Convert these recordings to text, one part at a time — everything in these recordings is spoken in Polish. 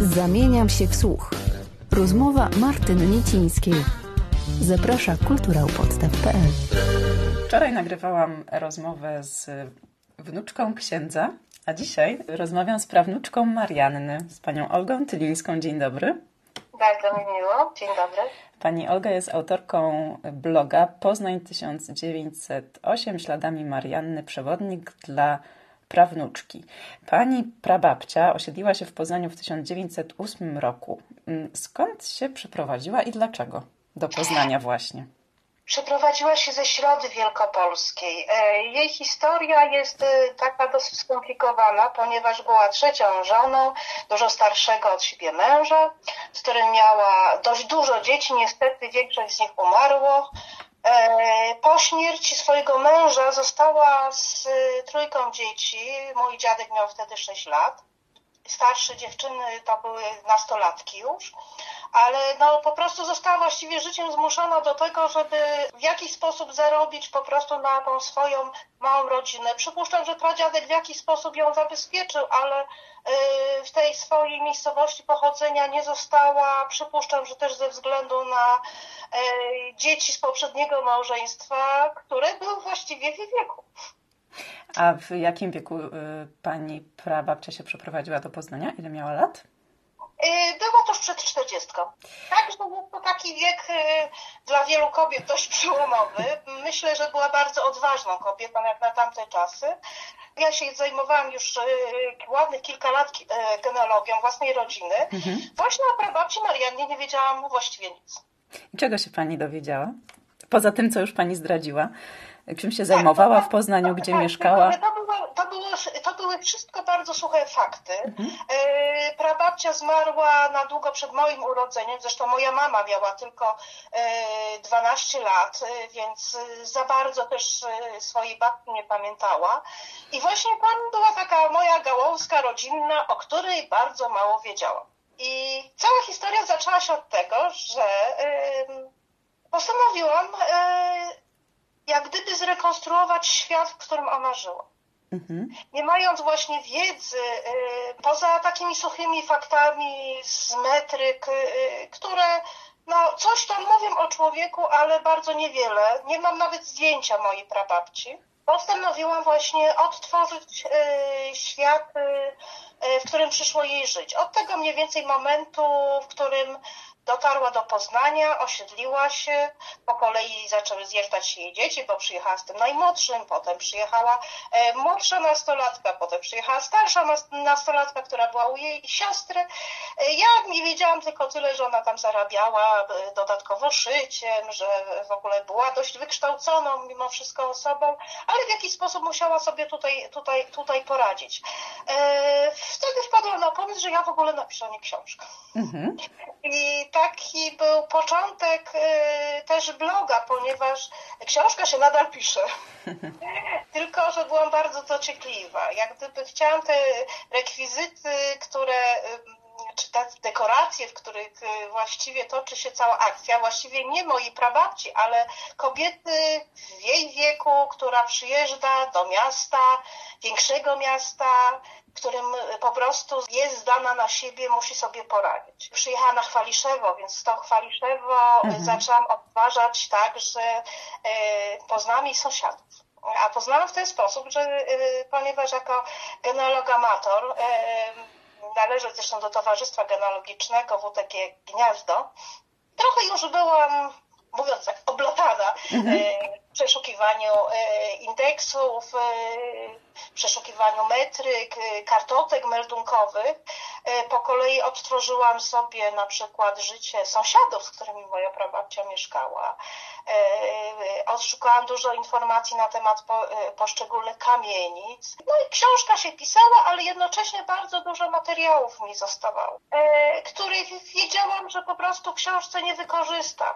Zamieniam się w słuch. Rozmowa Martyny Niecińskiej. Zaprasza kulturałpodstaw.pl Wczoraj nagrywałam rozmowę z wnuczką księdza, a dzisiaj rozmawiam z prawnuczką Marianny, z panią Olgą Tylińską. Dzień dobry. Bardzo mi miło. Dzień dobry. Pani Olga jest autorką bloga Poznań 1908 śladami Marianny, przewodnik dla prawnuczki. Pani prababcia osiedliła się w Poznaniu w 1908 roku. Skąd się przeprowadziła i dlaczego do Poznania właśnie? Przeprowadziła się ze Środy Wielkopolskiej. Jej historia jest taka dosyć skomplikowana, ponieważ była trzecią żoną dużo starszego od siebie męża, z którym miała dość dużo dzieci. Niestety większość z nich umarło. Po śmierci swojego męża została z trójką dzieci. Mój dziadek miał wtedy 6 lat. Starsze dziewczyny to były nastolatki już ale no po prostu została właściwie życiem zmuszona do tego, żeby w jakiś sposób zarobić po prostu na tą swoją małą rodzinę. Przypuszczam, że pradziadek w jakiś sposób ją zabezpieczył, ale w tej swojej miejscowości pochodzenia nie została, przypuszczam, że też ze względu na dzieci z poprzedniego małżeństwa, które były właściwie w jej wieku. A w jakim wieku pani prababcia się przeprowadziła do Poznania? Ile miała lat? Było to już przed czterdziestką. Także był to taki wiek dla wielu kobiet dość przełomowy. Myślę, że była bardzo odważną kobietą jak na tamte czasy. Ja się zajmowałam już ładnych kilka lat genealogią własnej rodziny. Mhm. Właśnie o prababci Mariannie nie wiedziałam właściwie nic. I czego się pani dowiedziała? Poza tym, co już pani zdradziła. Czym się zajmowała w Poznaniu, gdzie tak, mieszkała? To, było, to, było, to były wszystko bardzo suche fakty. Mhm. E, prababcia zmarła na długo przed moim urodzeniem, zresztą moja mama miała tylko e, 12 lat, e, więc za bardzo też swojej babci nie pamiętała. I właśnie tam była taka moja gałązka rodzinna, o której bardzo mało wiedziałam. I cała historia zaczęła się od tego, że postanowiłam jak gdyby zrekonstruować świat, w którym ona żyła. Mhm. Nie mając właśnie wiedzy, y, poza takimi suchymi faktami z metryk, y, które no, coś tam mówią o człowieku, ale bardzo niewiele. Nie mam nawet zdjęcia mojej prababci. Postanowiłam właśnie odtworzyć y, świat, w którym przyszło jej żyć. Od tego mniej więcej momentu, w którym Dotarła do Poznania, osiedliła się, po kolei zaczęły zjeżdżać się jej dzieci, bo przyjechała z tym najmłodszym, potem przyjechała e, młodsza nastolatka, potem przyjechała starsza nastolatka, która była u jej siostry. E, ja nie wiedziałam tylko tyle, że ona tam zarabiała e, dodatkowo szyciem, że w ogóle była dość wykształconą mimo wszystko osobą, ale w jakiś sposób musiała sobie tutaj, tutaj, tutaj poradzić. Wtedy wpadła na pomysł, że ja w ogóle napiszę o niej książkę. Mhm. I taki był początek y, też bloga, ponieważ książka się nadal pisze. Tylko, że byłam bardzo dociekliwa. Jak gdyby chciałam te rekwizyty, które czy te dekoracje, w których y, właściwie toczy się cała akcja, właściwie nie mojej prababci, ale kobiety w jej wieku, która przyjeżdża do miasta, większego miasta, którym po prostu jest zdana na siebie, musi sobie poradzić. Przyjechałam na Chwaliszewo, więc to Chwaliszewo mhm. zaczęłam odtwarzać także e, poznałam jej sąsiadów. A poznałam w ten sposób, że ponieważ jako genealog należę zresztą do Towarzystwa Genealogicznego WTG Gniazdo, trochę już byłam mówiąc tak, oblatana mhm. w przeszukiwaniu indeksów, w przeszukiwaniu metryk, kartotek meldunkowych. Po kolei odtworzyłam sobie na przykład życie sąsiadów, z którymi moja prababcia mieszkała. Odszukałam dużo informacji na temat poszczególnych kamienic. No i książka się pisała, ale jednocześnie bardzo dużo materiałów mi zostawało, których wiedziałam, że po prostu w książce nie wykorzystam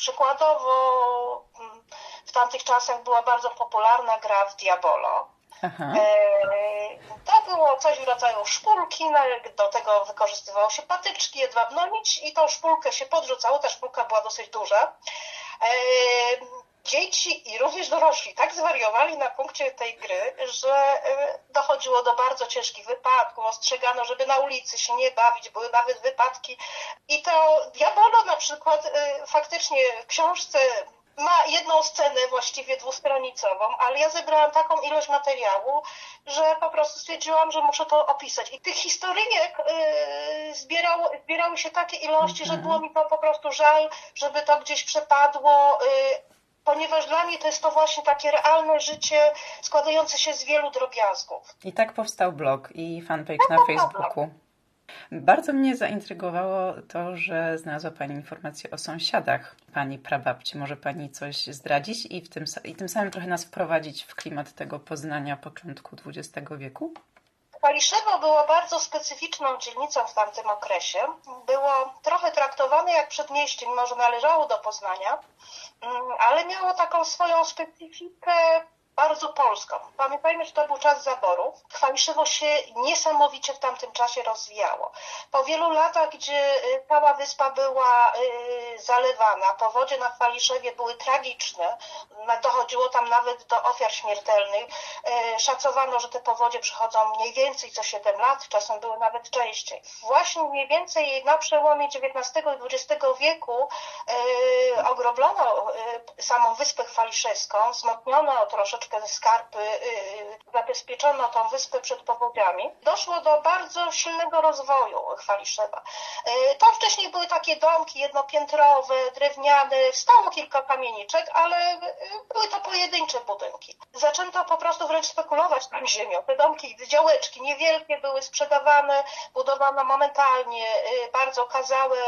Przykładowo mm, w tamtych czasach była bardzo popularna gra w Diabolo. Aha. E, to było coś w rodzaju szpulki, no, do tego wykorzystywało się patyczki, jedwabną nić i tą szpulkę się podrzucało, ta szpulka była dosyć duża. Dzieci i również dorośli tak zwariowali na punkcie tej gry, że e, dochodziło do bardzo ciężkich wypadków, ostrzegano, żeby na ulicy się nie bawić, były nawet wypadki. I to Diabolo na przykład e, faktycznie w książce ma jedną scenę właściwie dwustronicową, ale ja zebrałam taką ilość materiału, że po prostu stwierdziłam, że muszę to opisać. I tych historyjek yy, zbierało, zbierały się takie ilości, że było mi to po prostu żal, żeby to gdzieś przepadło. Yy, ponieważ dla mnie to jest to właśnie takie realne życie składające się z wielu drobiazgów. I tak powstał blog i fanpage tak na Facebooku. Bardzo mnie zaintrygowało to, że znalazła Pani informacje o sąsiadach Pani prababci. Może Pani coś zdradzić i, w tym, i tym samym trochę nas wprowadzić w klimat tego Poznania początku XX wieku? Kaliszewo było bardzo specyficzną dzielnicą w tamtym okresie. Było trochę traktowane jak przedmieście, mimo że należało do Poznania, mm, ale miało taką swoją specyfikę bardzo polską. Pamiętajmy, że to był czas zaborów. Chwaliszywo się niesamowicie w tamtym czasie rozwijało. Po wielu latach, gdzie y, cała wyspa była y, zalewana, powodzie na Chwaliszewie były tragiczne, dochodziło tam nawet do ofiar śmiertelnych. Y, szacowano, że te powodzie przychodzą mniej więcej co 7 lat, czasem były nawet częściej. Właśnie mniej więcej na przełomie XIX i XX wieku ogroblono samą wyspę chwaliszewską, wzmocniono troszeczkę te skarpy, y, y, zabezpieczono tą wyspę przed powodziami, doszło do bardzo silnego rozwoju Chwaliszewa. Y, tam wcześniej były takie domki jednopiętrowe, drewniane, stało kilka kamieniczek, ale były to pojedyncze budynki. Zaczęto po prostu wręcz spekulować tą ziemią. Te domki, działeczki niewielkie były sprzedawane, budowano momentalnie, bardzo okazałe,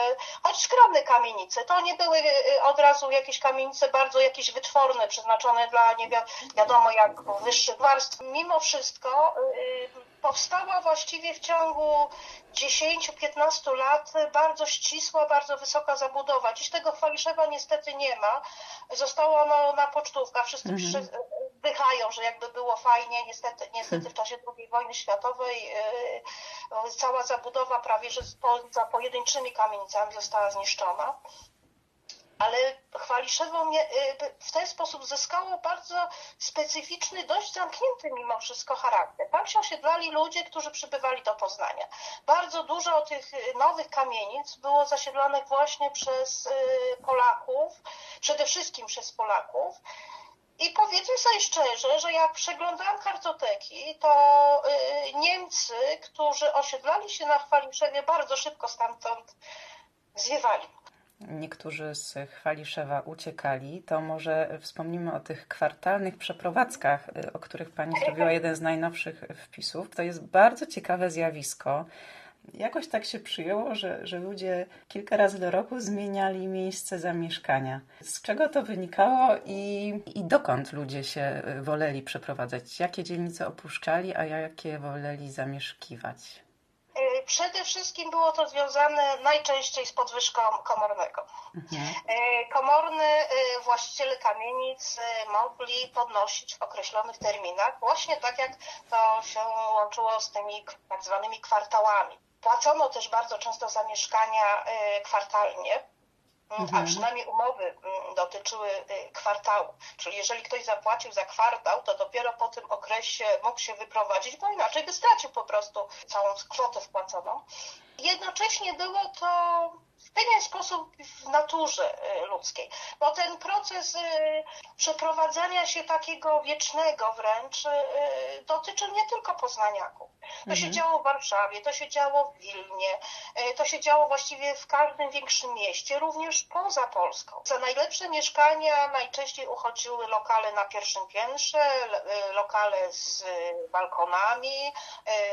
choć skromne kamienice. To nie były od razu jakieś kamienice bardzo jakieś wytworne, przeznaczone dla nie wiadomo wiadomo jak wyższych warstw. Mimo wszystko y, powstała właściwie w ciągu 10-15 lat bardzo ścisła, bardzo wysoka zabudowa. Dziś tego Chwaliszewa niestety nie ma. Zostało ono na pocztówkach. Wszyscy mhm. wdychają, że jakby było fajnie. Niestety, niestety w czasie II wojny światowej y, cała zabudowa prawie że za pojedynczymi kamienicami została zniszczona ale Chwaliszewo y, w ten sposób zyskało bardzo specyficzny, dość zamknięty mimo wszystko charakter. Tam się osiedlali ludzie, którzy przybywali do Poznania. Bardzo dużo tych y, nowych kamienic było zasiedlonych właśnie przez y, Polaków, przede wszystkim przez Polaków. I powiedzmy sobie szczerze, że jak przeglądałam kartoteki, to Niemcy, którzy osiedlali się na Chwaliszewie, bardzo szybko stamtąd zwiewali niektórzy z Chwaliszewa uciekali, to może wspomnimy o tych kwartalnych przeprowadzkach, y, o których Pani zrobiła jeden z najnowszych wpisów. To jest bardzo ciekawe zjawisko. Jakoś tak się przyjęło, że, że ludzie kilka razy do roku zmieniali miejsce zamieszkania. Z czego to wynikało i, i dokąd ludzie się y, woleli przeprowadzać? Jakie dzielnice opuszczali, a jakie woleli zamieszkiwać? Przede wszystkim było to związane najczęściej z podwyżką komornego. Mhm. E, komorny e, właściciele kamienic e, mogli podnosić w określonych terminach, właśnie tak jak to się łączyło z tymi tak zwanymi kwartałami. Płacono też bardzo często za mieszkania kwartalnie. A przynajmniej umowy mm, dotyczyły y, kwartału. Czyli jeżeli ktoś zapłacił za kwartał, to dopiero po tym okresie mógł się wyprowadzić, bo inaczej by stracił po prostu całą kwotę wpłaconą. Jednocześnie było to pewien sposób w naturze y, ludzkiej, bo ten proces y, przeprowadzania się takiego wiecznego wręcz y, dotyczył nie tylko poznaniaków. To mhm. się działo w Warszawie, to się działo w Wilnie, to się działo właściwie w każdym większym mieście, również poza Polską. Za najlepsze mieszkania najczęściej uchodziły lokale na pierwszym piętrze, lokale z balkonami,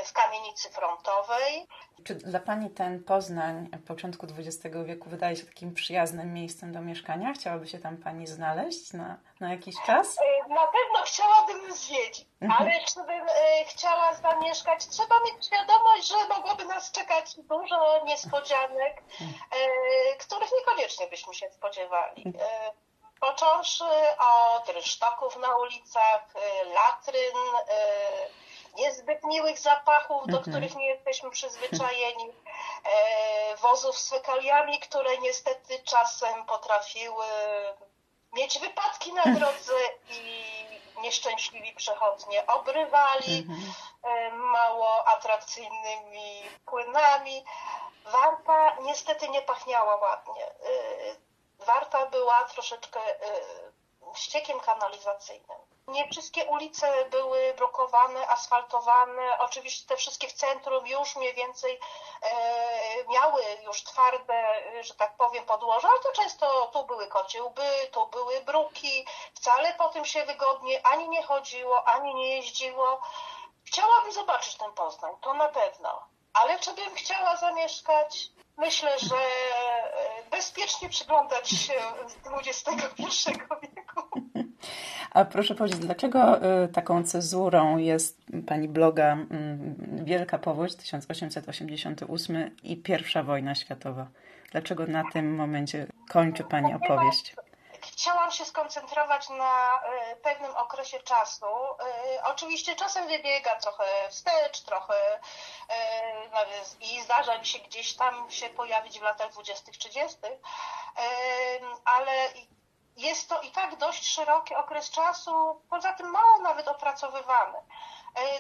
w kamienicy frontowej. Czy dla Pani ten Poznań początku XX wieku wydaje się takim przyjaznym miejscem do mieszkania? Chciałaby się tam Pani znaleźć na, na jakiś czas? E, na pewno chciałabym zwiedzić, mhm. ale czy bym e, chciała zamieszkać, trzeba mieć świadomość, że mogłoby nas czekać dużo niespodzianek, e, których niekoniecznie byśmy się spodziewali. E, począwszy od rysztoków na ulicach, latryn, niezbyt miłych zapachów, do mhm. których nie jesteśmy przyzwyczajeni, wozów z fekaliami, które niestety czasem potrafiły mieć wypadki na drodze i nieszczęśliwi przechodnie obrywali mhm. mało atrakcyjnymi płynami. Warta niestety nie pachniała ładnie. Warta była troszeczkę ściekiem kanalizacyjnym. Nie wszystkie ulice były blokowane, asfaltowane. Oczywiście te wszystkie w centrum już mniej więcej e, miały już twarde, że tak powiem, podłoże, ale to często tu były kociołby, tu były bruki. Wcale po tym się wygodnie ani nie chodziło, ani nie jeździło. Chciałabym zobaczyć ten Poznań, to na pewno. Ale czy bym chciała zamieszkać? Myślę, że e, bezpiecznie przyglądać się XXI wieku. A proszę powiedzieć, dlaczego e, taką cezurą jest Pani bloga Wielka Powódź 1888 i pierwsza wojna światowa? Dlaczego na tym momencie kończy Pani opowieść? chciałam się skoncentrować na y, pewnym okresie czasu. Y, oczywiście czasem wybiega trochę wstecz, trochę y, i zdarza mi się gdzieś tam się pojawić w latach 20., 30., ale jest to i tak dość szeroki okres czasu, poza tym mało nawet opracowywany.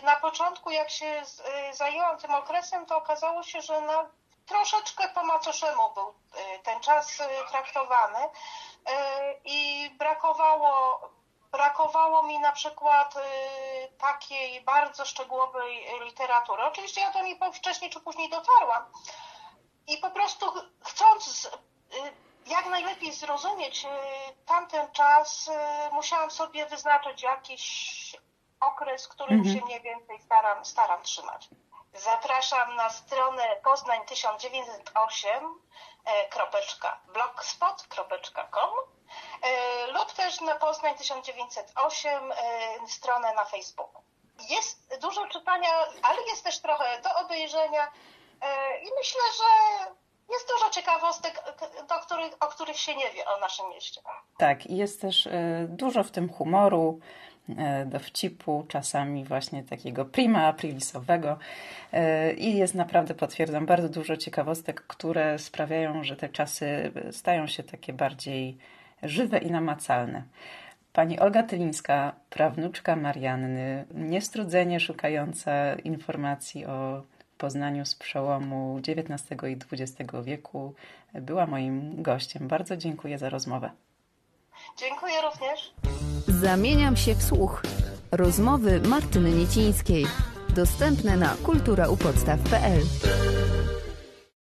Na początku, jak się zajęłam tym okresem, to okazało się, że na troszeczkę po macoszemu był ten czas traktowany. E, i brakowało, brakowało mi na przykład e, takiej bardzo szczegółowej literatury. Oczywiście ja do niej wcześniej czy później dotarłam i po prostu chcąc e, jak najlepiej zrozumieć tamten czas, musiałam sobie wyznaczyć jakiś okres, którym mhm. się mniej więcej staram, staram trzymać. Zapraszam na stronę Poznań 1908 blogspot.com e, lub też na Poznań 1908 e, stronę na Facebooku. Jest dużo czytania, ale jest też trochę do obejrzenia e, i myślę, że jest dużo ciekawostek, do których, o których się nie wie o naszym mieście. Tak, i jest też dużo w tym humoru, E, dowcipu, czasami właśnie takiego prima aprilisowego e, i jest naprawdę, potwierdzam, bardzo dużo ciekawostek, które sprawiają, że te czasy stają się takie bardziej żywe i namacalne. Pani Olga Tylińska, prawnuczka Marianny, niestrudzenie szukająca informacji o Poznaniu z przełomu XIX i XX wieku, była moim gościem. Bardzo dziękuję za rozmowę. Dziękuję również. Zamieniam się w słuch. Rozmowy Martyny Niecińskiej. Dostępne na kulturaupodstaw.pl